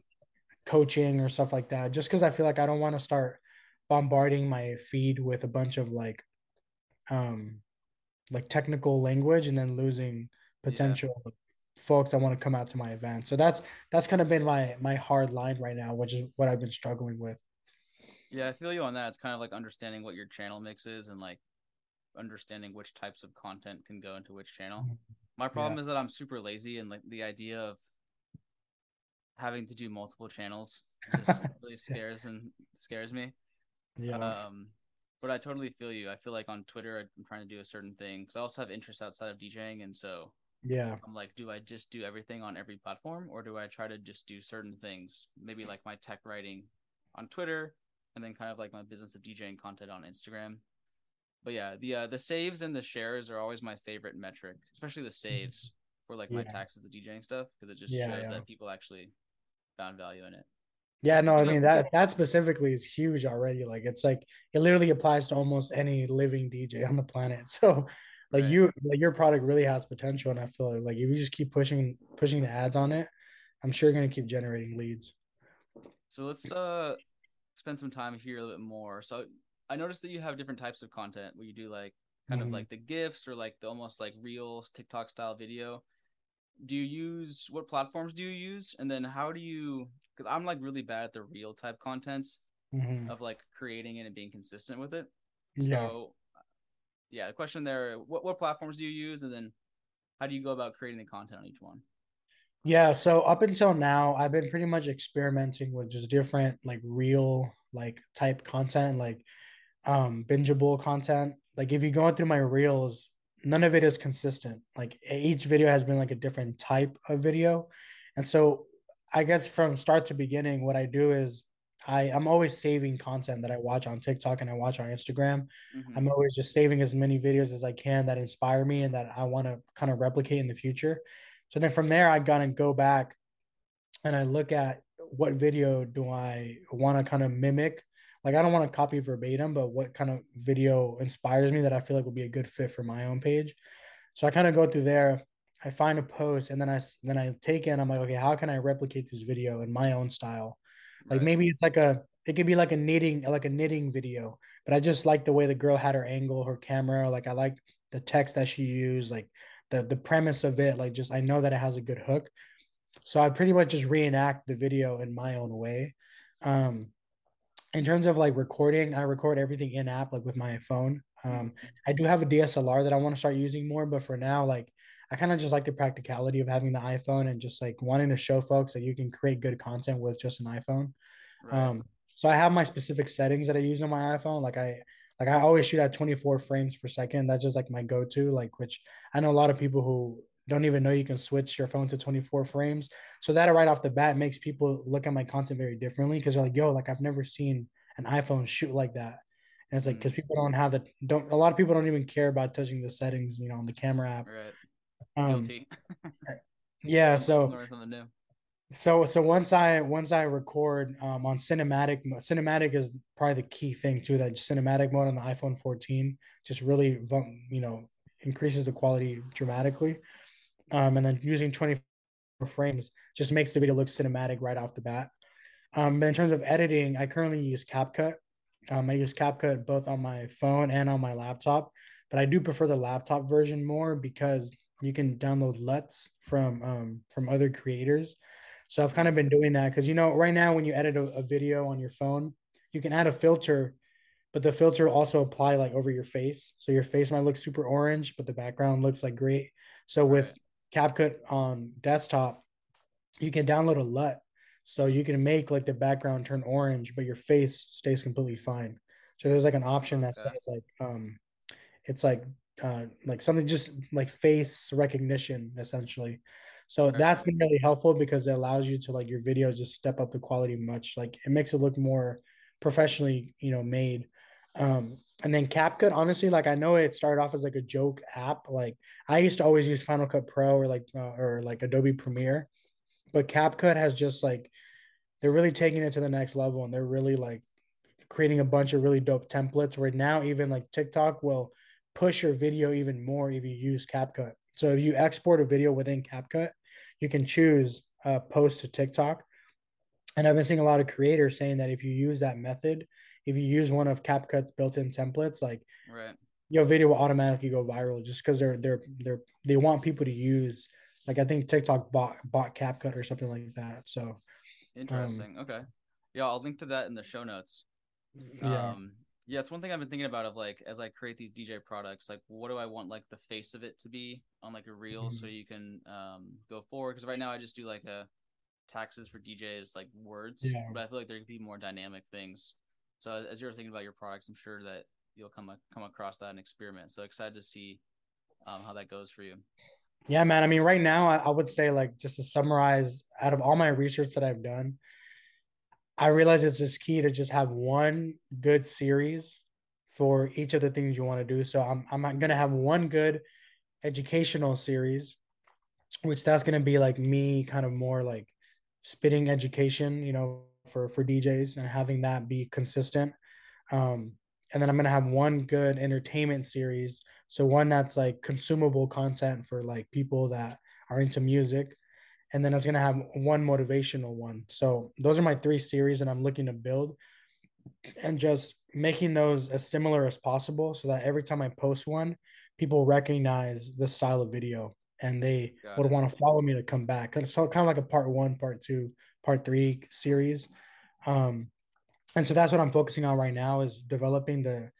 coaching or stuff like that. Just because I feel like I don't want to start bombarding my feed with a bunch of like, um, like technical language and then losing potential yeah. folks that want to come out to my event. So that's that's kind of been my my hard line right now, which is what I've been struggling with. Yeah, I feel you on that. It's kind of like understanding what your channel mix is and like understanding which types of content can go into which channel. Mm-hmm. My problem yeah. is that I'm super lazy and like the idea of having to do multiple channels just really scares and scares me. Yeah. Um, but I totally feel you. I feel like on Twitter I'm trying to do a certain thing because I also have interests outside of DJing, and so yeah, I'm like, do I just do everything on every platform, or do I try to just do certain things? Maybe like my tech writing on Twitter, and then kind of like my business of DJing content on Instagram. But yeah, the uh, the saves and the shares are always my favorite metric, especially the saves for like yeah. my taxes of DJing stuff because it just yeah, shows yeah. that people actually found value in it. Yeah, no, I mean that that specifically is huge already. Like it's like it literally applies to almost any living DJ on the planet. So like right. you like your product really has potential and I feel like, like if you just keep pushing pushing the ads on it, I'm sure you're gonna keep generating leads. So let's uh spend some time here a little bit more. So I noticed that you have different types of content where you do like kind mm-hmm. of like the gifs or like the almost like real TikTok style video. Do you use what platforms do you use? And then how do you because I'm like really bad at the real type content mm-hmm. of like creating it and being consistent with it. So yeah. yeah, the question there, what what platforms do you use and then how do you go about creating the content on each one? Yeah, so up until now, I've been pretty much experimenting with just different like real like type content, like um bingeable content. Like if you go through my reels, none of it is consistent. Like each video has been like a different type of video. And so I guess from start to beginning, what I do is I, I'm always saving content that I watch on TikTok and I watch on Instagram. Mm-hmm. I'm always just saving as many videos as I can that inspire me and that I want to kind of replicate in the future. So then from there, I gotta go back and I look at what video do I want to kind of mimic. Like I don't want to copy verbatim, but what kind of video inspires me that I feel like will be a good fit for my own page. So I kind of go through there I find a post and then I then I take in. I'm like, okay, how can I replicate this video in my own style? Like right. maybe it's like a it could be like a knitting like a knitting video, but I just like the way the girl had her angle, her camera. Like I like the text that she used, like the the premise of it. Like just I know that it has a good hook, so I pretty much just reenact the video in my own way. Um, in terms of like recording, I record everything in app, like with my phone. Um, mm-hmm. I do have a DSLR that I want to start using more, but for now, like I kind of just like the practicality of having the iPhone and just like wanting to show folks that you can create good content with just an iPhone. Right. Um, so I have my specific settings that I use on my iPhone. Like I like I always shoot at 24 frames per second. That's just like my go-to. Like which I know a lot of people who don't even know you can switch your phone to 24 frames. So that right off the bat makes people look at my content very differently because they're like, yo, like I've never seen an iPhone shoot like that. And it's like because mm. people don't have the don't a lot of people don't even care about touching the settings, you know, on the camera app. Right. Um, yeah. So. So so once I once I record um, on cinematic cinematic is probably the key thing too that cinematic mode on the iPhone 14 just really you know increases the quality dramatically, um, and then using 24 frames just makes the video look cinematic right off the bat. Um, but in terms of editing, I currently use CapCut. Um, I use CapCut both on my phone and on my laptop, but I do prefer the laptop version more because you can download LUTs from um, from other creators. So I've kind of been doing that because you know right now when you edit a, a, video on your phone, you can add a filter, but the filter also apply like over your face. So your face might look super orange, but the background looks like great. So with CapCut on desktop, you can download a LUT. So you can make like the background turn orange, but your face stays completely fine. So there's like an option that says like um it's like uh, like something just like face recognition essentially. So okay. that's been really helpful because it allows you to like your videos just step up the quality much. Like it makes it look more professionally, you know, made. Um, and then CapCut, honestly, like I know it started off as like a joke app. Like I used to always use Final Cut Pro or like uh, or like Adobe Premiere, but CapCut has just like they're really taking it to the next level and they're really like creating a bunch of really dope templates where now even like TikTok will push your video even more if you use CapCut. So if you export a video within CapCut, you can choose uh, post to TikTok. And I've been seeing a lot of creators saying that if you use that method, if you use one of CapCut's built-in templates, like right. your video will automatically go viral just because they're they're they're they want people to use. Like I think TikTok bought bought CapCut or something like that. So interesting. Um, okay, yeah, I'll link to that in the show notes. Yeah. Um, yeah, it's one thing I've been thinking about of like as I create these DJ products, like what do I want like the face of it to be on like a reel so Mhm. you can um go forward because right now I just do like a taxes for DJs like words, Yeah. but I feel like there could be more dynamic things. So as, you're thinking about your products, I'm sure that you'll come come across that and experiment. So excited to see um, how that goes for you. Yeah, man. I mean, right now, I, I would say, like, just to summarize, out of all my research that I've done, I realize it's just key to just have one good series for each of the things you want to do. So I'm I'm gonna have one good educational series, which that's gonna be like me kind of more like spitting education, you know, for for DJs and having that be consistent. Um, and then I'm gonna have one good entertainment series. So one that's like consumable content for like people that are into music. And then I was gonna have one motivational one. So those are my three series that I'm looking to build and just making those as similar as possible so that every time I post one, people recognize the style of video and they Got would it. want to follow me to come back. So kind of like a part one, part two, part three series. Um, and so that's what I'm focusing on right now is developing the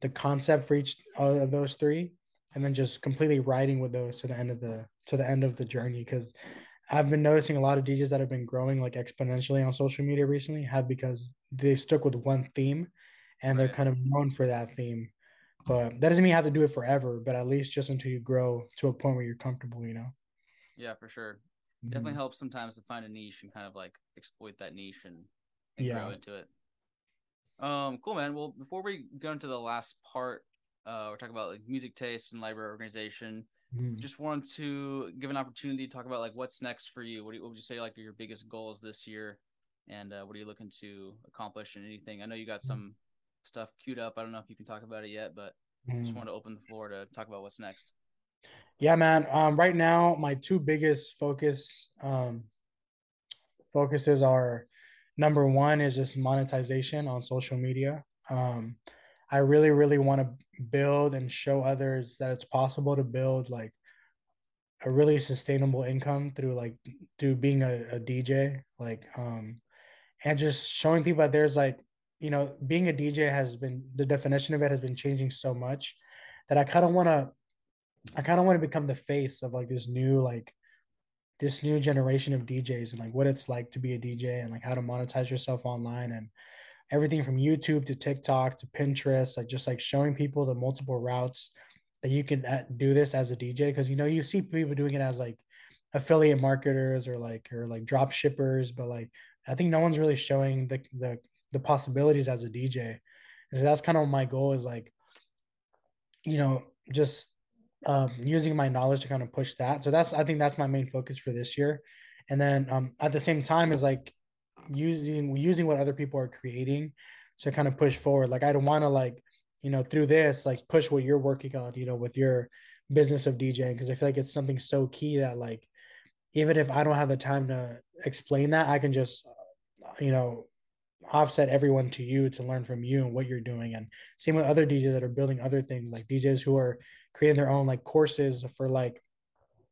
the concept for each of those three, and then just completely writing with those to the end of the to the end of the journey. Because I've been noticing a lot of DJs that have been growing like exponentially on social media recently have because they stuck with one theme, and they're kind of known for that theme. But that doesn't mean you have to do it forever. But at least just until you grow to a point where you're comfortable, you know. Yeah, for sure. Definitely Mhm. helps sometimes to find a niche and kind of like exploit that niche and, and Yeah. grow into it. Um, cool, man. Well, before we go into the last part, uh, we're talking about like music taste and library organization. Mhm. Just wanted to give an opportunity to talk about like what's next for you. What, do you, what would you say like are your biggest goals this year, and uh, what are you looking to accomplish in anything? I know you got some stuff queued up. I don't know if you can talk about it yet, but just Mhm. want to open the floor to talk about what's next. Yeah, man. Um, right now, my two biggest focus um, focuses are number one is just monetization on social media. Um, I really, really want to build and show others that it's possible to build like a really sustainable income through like through being a, a DJ, like um, and just showing people that there's like you know being a DJ has been the definition of it has been changing so much that I kind of want to I kind of want to become the face of like this new like this new generation of DJs and like what it's like to be a DJ and like how to monetize yourself online and everything from YouTube to TikTok to Pinterest, like just like showing people the multiple routes that you can uh, do this as a DJ because you know you see people doing it as like affiliate marketers or like or like drop shippers, but like I think no one's really showing the the the possibilities as a DJ. And so that's kind of my goal is like you know just um, using my knowledge to kind of push that. So that's I think that's my main focus for this year. And then um, at the same time is like using using what other people are creating to kind of push forward. Like I don't want to like you know through this like push what you're working on you know with your business of DJing because I feel like it's something so key that like even if I don't have the time to explain that, I can just you know offset everyone to you to learn from you and what you're doing. And same with other DJs that are building other things, like DJs who are creating their own like courses for like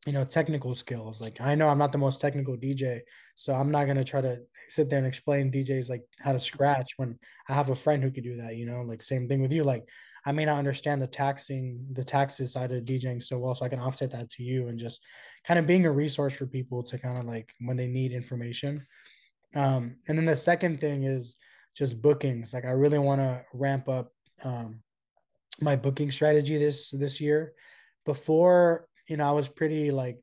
you know technical skills. Like i know i'm not the most technical dj so i'm not going to try to sit there and explain djs like how to scratch when i have a friend who could do that you know? Like same thing with you. Like i may not understand the taxing the taxes side of djing so well so i can offset that to you and just kind of being a resource for people to kind of like when they need information. Um and then the second thing is just bookings. Like i really want to ramp up um my booking strategy this this year. Before you know i was pretty like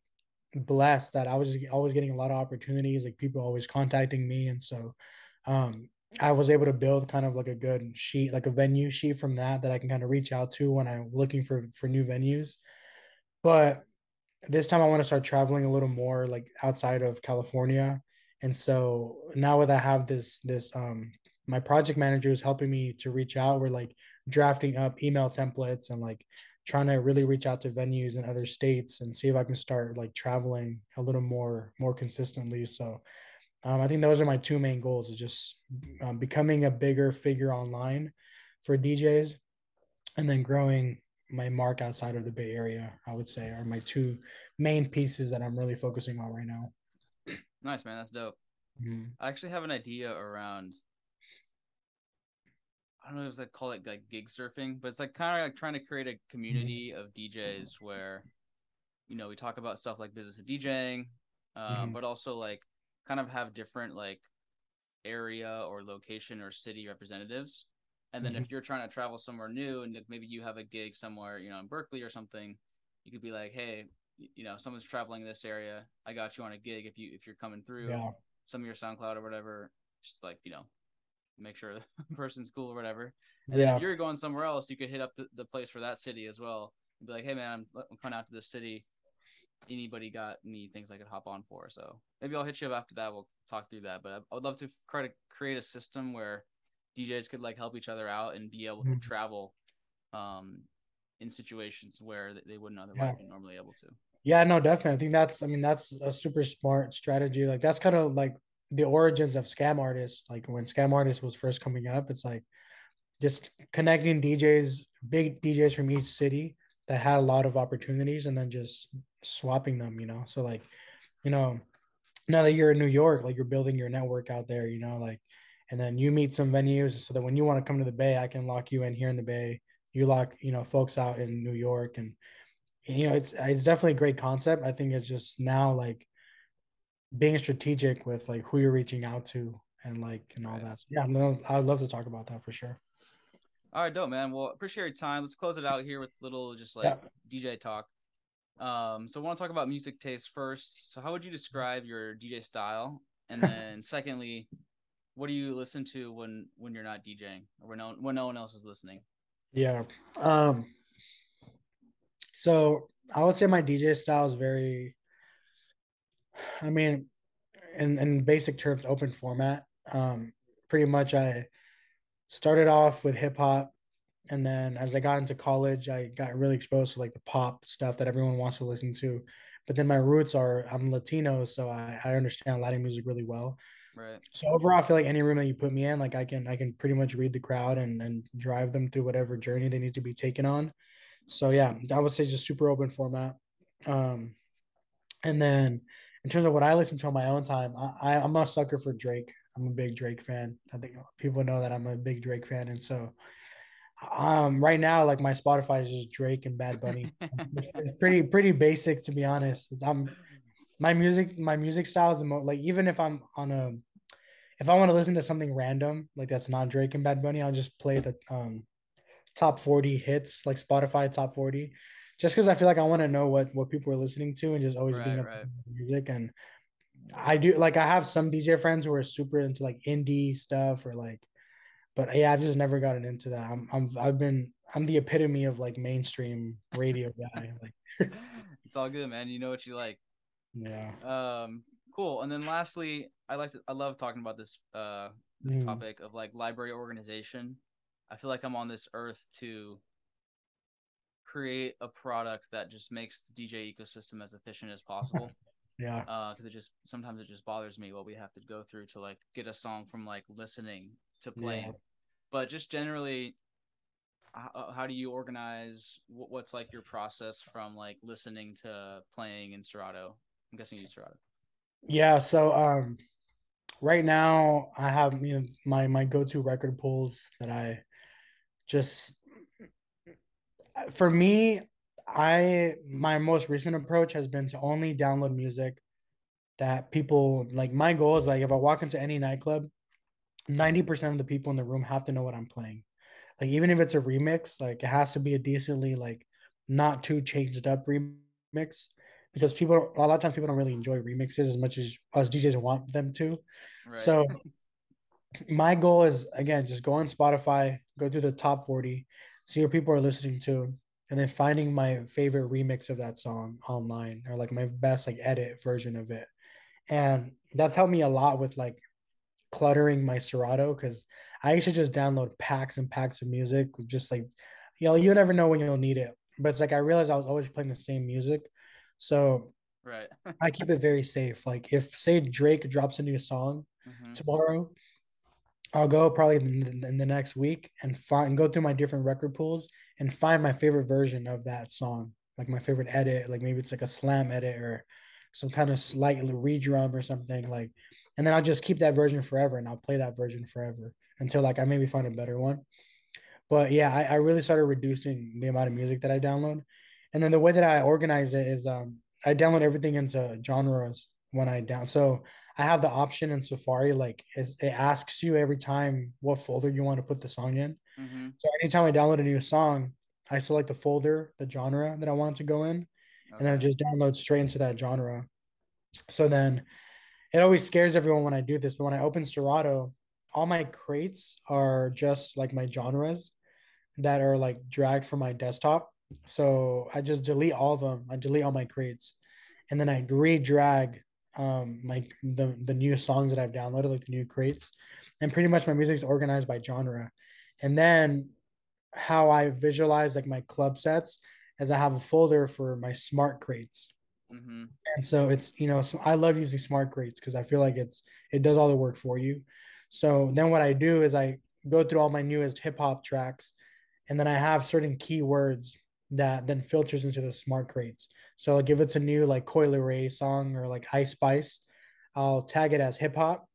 blessed that i was always getting a lot of opportunities like people always contacting me. And so um i was able to build kind of like a good sheet like a venue sheet from that that i can kind of reach out to when i'm looking for for new venues. But this time i want to start traveling a little more like outside of california. And so now that i have this this um my project manager is helping me to reach out we're like drafting up email templates and like trying to really reach out to venues in other states and see if I can start like traveling a little more more consistently. So um, I think those are my two main goals: is just um, becoming a bigger figure online for DJs, and then growing my mark outside of the Bay Area. I would say are my two main pieces that I'm really focusing on right now. Nice, man. That's dope. Mhm. I actually have an idea around I don't know if I call it like gig surfing, but it's like kind of like trying to create a community mm-hmm. of DJs where, you know, we talk about stuff like business of DJing, uh, mm-hmm. but also like kind of have different like area or location or city representatives. And then mm-hmm. if you're trying to travel somewhere new and maybe you have a gig somewhere, you know, in Berkeley or something, you could be like, hey, you know, someone's traveling this area. I got you on a gig if you if you're coming through. Yeah. Some of your SoundCloud or whatever, just like you know, make sure the person's cool or whatever. And yeah. if you're going somewhere else, you could hit up the, the place for that city as well. And be like, hey man, I'm, I'm coming out to this city. Anybody got any things I could hop on for? So maybe I'll hit you up after that. We'll talk through that. But I, I would love to try to create a system where DJs could like help each other out and be able mm-hmm. to travel um, in situations where they wouldn't otherwise yeah. be normally able to. Yeah, no, definitely. I think that's I mean that's a super smart strategy. Like that's kind of like the origins of scam artists. Like when scam artists was first coming up, it's like just connecting DJs, big DJs from each city that had a lot of opportunities and then just swapping them, you know. So like, you know, now that you're in New York, like you're building your network out there, you know, like and then you meet some venues so that when you want to come to the Bay, I can lock you in here in the Bay you lock you know folks out in New York and, and you know it's it's definitely a great concept. I think it's just now like being strategic with like who you're reaching out to and like and all right. that. So yeah, no, I'd love to talk about that for sure. All right, dope, man. Well, appreciate your time. Let's close it out here with little just like yeah. DJ talk. Um, so I want to talk about music taste first. So how would you describe your DJ style? And then secondly, what do you listen to when when you're not DJing or when no when no one else is listening? Yeah. Um so I would say my DJ style is very I mean in in basic terms open format. Um pretty much I started off with hip hop and then as I got into college I got really exposed to like the pop stuff that everyone wants to listen to. But then my roots are I'm Latino so I, I understand Latin music really well. Right. So overall, I feel like any room that you put me in, like I can I can pretty much read the crowd and and drive them through whatever journey they need to be taken on. So yeah, I would say just super open format. Um, and then in terms of what I listen to on my own time, I, I'm a sucker for Drake. I'm a big Drake fan. I think people know that I'm a big Drake fan, and so um right now like my spotify is just drake and bad bunny it's, it's, pretty pretty basic to be honest it's, i'm my music my music style is mo- like even if I'm on a if I want to listen to something random like that's not Drake and Bad Bunny, I'll just play the um top 40 hits like Spotify top 40 just because I feel like I want to know what what people are listening to and just always right, being up right. music and I do like I have some DJ friends who are super into like indie stuff or like but yeah I've just never gotten into that I'm I'm I've been I'm the epitome of like mainstream radio guy like it's all good man you know what you like yeah. Um. Cool. And then lastly, I like to. I love talking about this. Uh. This mm. topic of like library organization. I feel like I'm on this earth to create a product that just makes the DJ ecosystem as efficient as possible. yeah. Uh, because it just sometimes it just bothers me what we have to go through to like get a song from like listening to playing. Yeah. But just generally, how, how do you organize? What's like your process from like listening to playing in Serato? I'm guessing you use Serato. Yeah. So um, right now I have you know my my go to record pools that I just for me I my most recent approach has been to only download music that people like my goal is like if I walk into any nightclub 90% of the people in the room have to know what I'm playing. Like even if it's a remix, like it has to be a decently like not too changed up remix because people a lot of times people don't really enjoy remixes as much as us DJs want them to. Right. So my goal is again just go on Spotify, go through the top 40, see what people are listening to, and then finding my favorite remix of that song online or like my best like edit version of it. And that's helped me a lot with like cluttering my Serato because I used to just download packs and packs of music, just like you know, you never know when you'll need it. But it's like I realized I was always playing the same music. So right, I keep it very safe. Like if say Drake drops a new song mm-hmm. tomorrow, I'll go probably in, the next week and find go through my different record pools and find my favorite version of that song, like my favorite edit. Like maybe it's like a slam edit or some kind of slight redrum or something like, and then I'll just keep that version forever and I'll play that version forever until like I maybe find a better one. But yeah, I, I really started reducing the amount of music that I download. And then the way that I organize it is um I download everything into genres when I down. So I have the option in Safari, like it asks you every time what folder you want to put the song in. Mm-hmm. So anytime I download a new song, I select the folder, the genre that I want to go in, okay. and then it just downloads straight into that genre. So then it always scares everyone when I do this, but when I open Serato, all my crates are just like my genres that are like dragged from my desktop. So I just delete all of them. I delete all my crates, and then I re-drag um like the the new songs that I've downloaded, like the new crates, and pretty much my music is organized by genre. And then how I visualize like my club sets as I have a folder for my smart crates. Mm-hmm. And so it's you know so I love using smart crates because I feel like it's it does all the work for you. So then what I do is I go through all my newest hip hop tracks, and then I have certain keywords that then filters into the smart crates. So like if it's a new like Coi Leray song or like Ice Spice, I'll tag it as hip hop.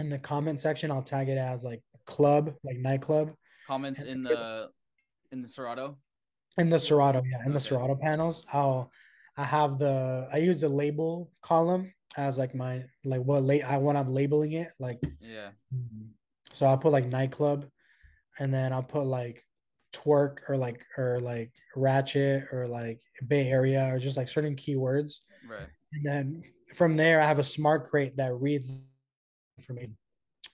In the comment section, I'll tag it as like club, like nightclub. Comments in the in the Serato. In the Serato, yeah, in okay. the Serato panels, I'll I have the I use the label column as like my like what late I when I'm labeling it like yeah. Mm-hmm. So I'll put like nightclub, and then I'll put like twerk or like or like ratchet or like Bay Area or just like certain keywords. Right. And then from there, I have a smart crate that reads for me.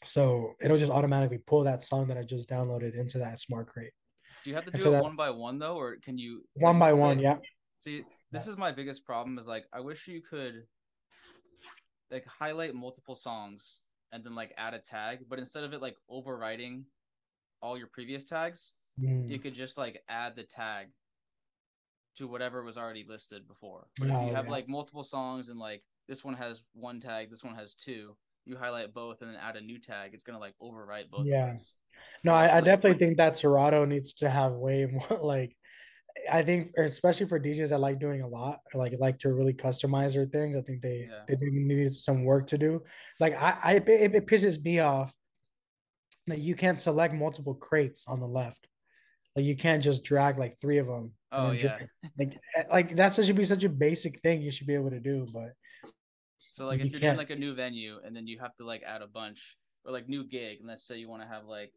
So it'll just automatically pull that song that I just downloaded into that smart crate. Do you have to do so it one by one though, or can you one by one? Yeah. See, this is my biggest problem. Is like I wish you could like highlight multiple songs and then like add a tag, but instead of it like overwriting all your previous tags, mm. you could just like add the tag to whatever was already listed before. But oh, if you have yeah. like multiple songs and like this one has one tag, this one has two, you highlight both and then add a new tag, it's gonna like overwrite both. Yeah. No, I, I definitely think that Serato needs to have way more like I think especially for DJs that like doing a lot or like like to really customize their things, I think they yeah. they need some work to do. Like I, I it, it pisses me off that you can't select multiple crates on the left. Like you can't just drag like three of them. Oh yeah. Drag, like eh, like that should be such a basic thing you should be able to do, but so like if you are doing like a new venue and then you have to like add a bunch or like new gig, and let's say you want to have like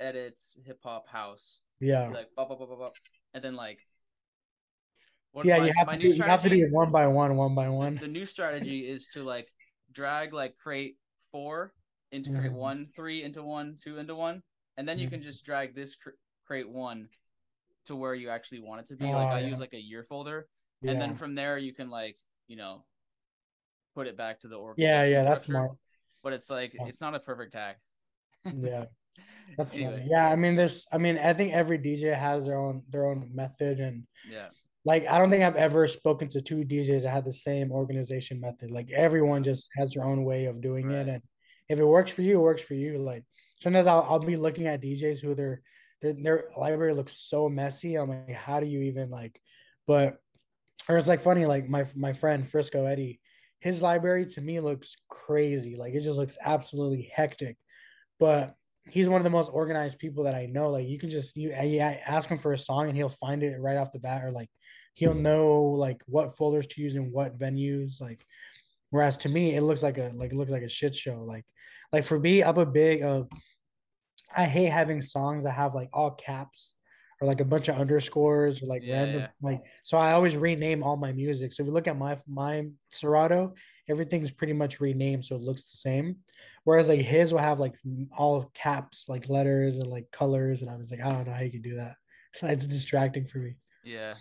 edits, hip hop, house. Yeah. Like bop, bop, bop, bop, and then like. yeah, my, you have to do, you have to do it one by one, one by one. The, new strategy is to like drag like crate four into crate mm-hmm. one, three into one, two into one, and then you mm-hmm. can just drag this cr- crate one to where you actually want it to be. Oh, like I yeah. use like a year folder, yeah. and then from there you can like you know put it back to the org. Yeah, yeah, that's smart. But it's like it's not a perfect tag. yeah. That's anyway. funny. Yeah, I mean there's I mean I think every DJ has their own their own method and yeah. Like I don't think I've ever spoken to two DJs that had the same organization method. Like everyone just has their own way of doing right. it and if it works for you, it works for you. Like sometimes I'll, I'll be looking at DJs who their, their their library looks so messy. I'm like, how do you even like? But or it's like funny, like my my friend Frisco Eddie, his library to me looks crazy. Like it just looks absolutely hectic. But he's one of the most organized people that I know. Like you can just you I ask him for a song and he'll find it right off the bat, or like he'll know like what folders to use in what venues. Like whereas to me, it looks like a like it looks like a shit show. Like like for me, I'm a big uh I hate having songs that have like all caps or like a bunch of underscores or like yeah, random yeah. like so I always rename all my music. So if you look at my my Serato, everything's pretty much renamed so it looks the same. Whereas like his will have like all caps, like letters and like colors, and I was like, I don't know how you can do that. It's distracting for me. Yeah,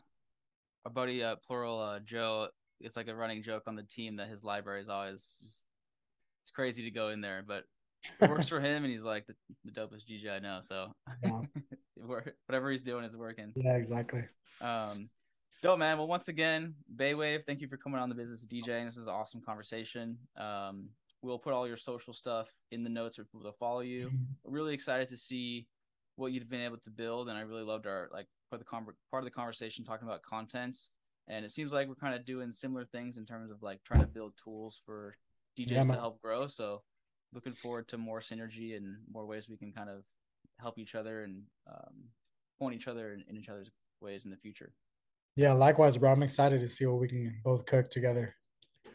our buddy uh, plural uh, Joe, it's like a running joke on the team that his library is always just it's crazy to go in there, but it works for him, and he's like the, the dopest DJ I know. So yeah. whatever he's doing is working. Yeah, exactly. Um, dope man. Well, once again, Baywav, thank you for coming on the business DJ. This was an awesome conversation. Um, we'll put all your social stuff in the notes for people to follow you. Mm-hmm. Really excited to see what you've been able to build, and I really loved our like part of the con- part of the conversation talking about content. And it seems like we're kind of doing similar things in terms of like trying to build tools for DJs yeah, to help grow. So looking forward to more synergy and more ways we can kind of help each other and um, point each other in, in each other's ways in the future. Yeah, likewise, bro. I'm excited to see what we can both cook together.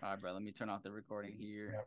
All right, bro. Let me turn off the recording here. Yep.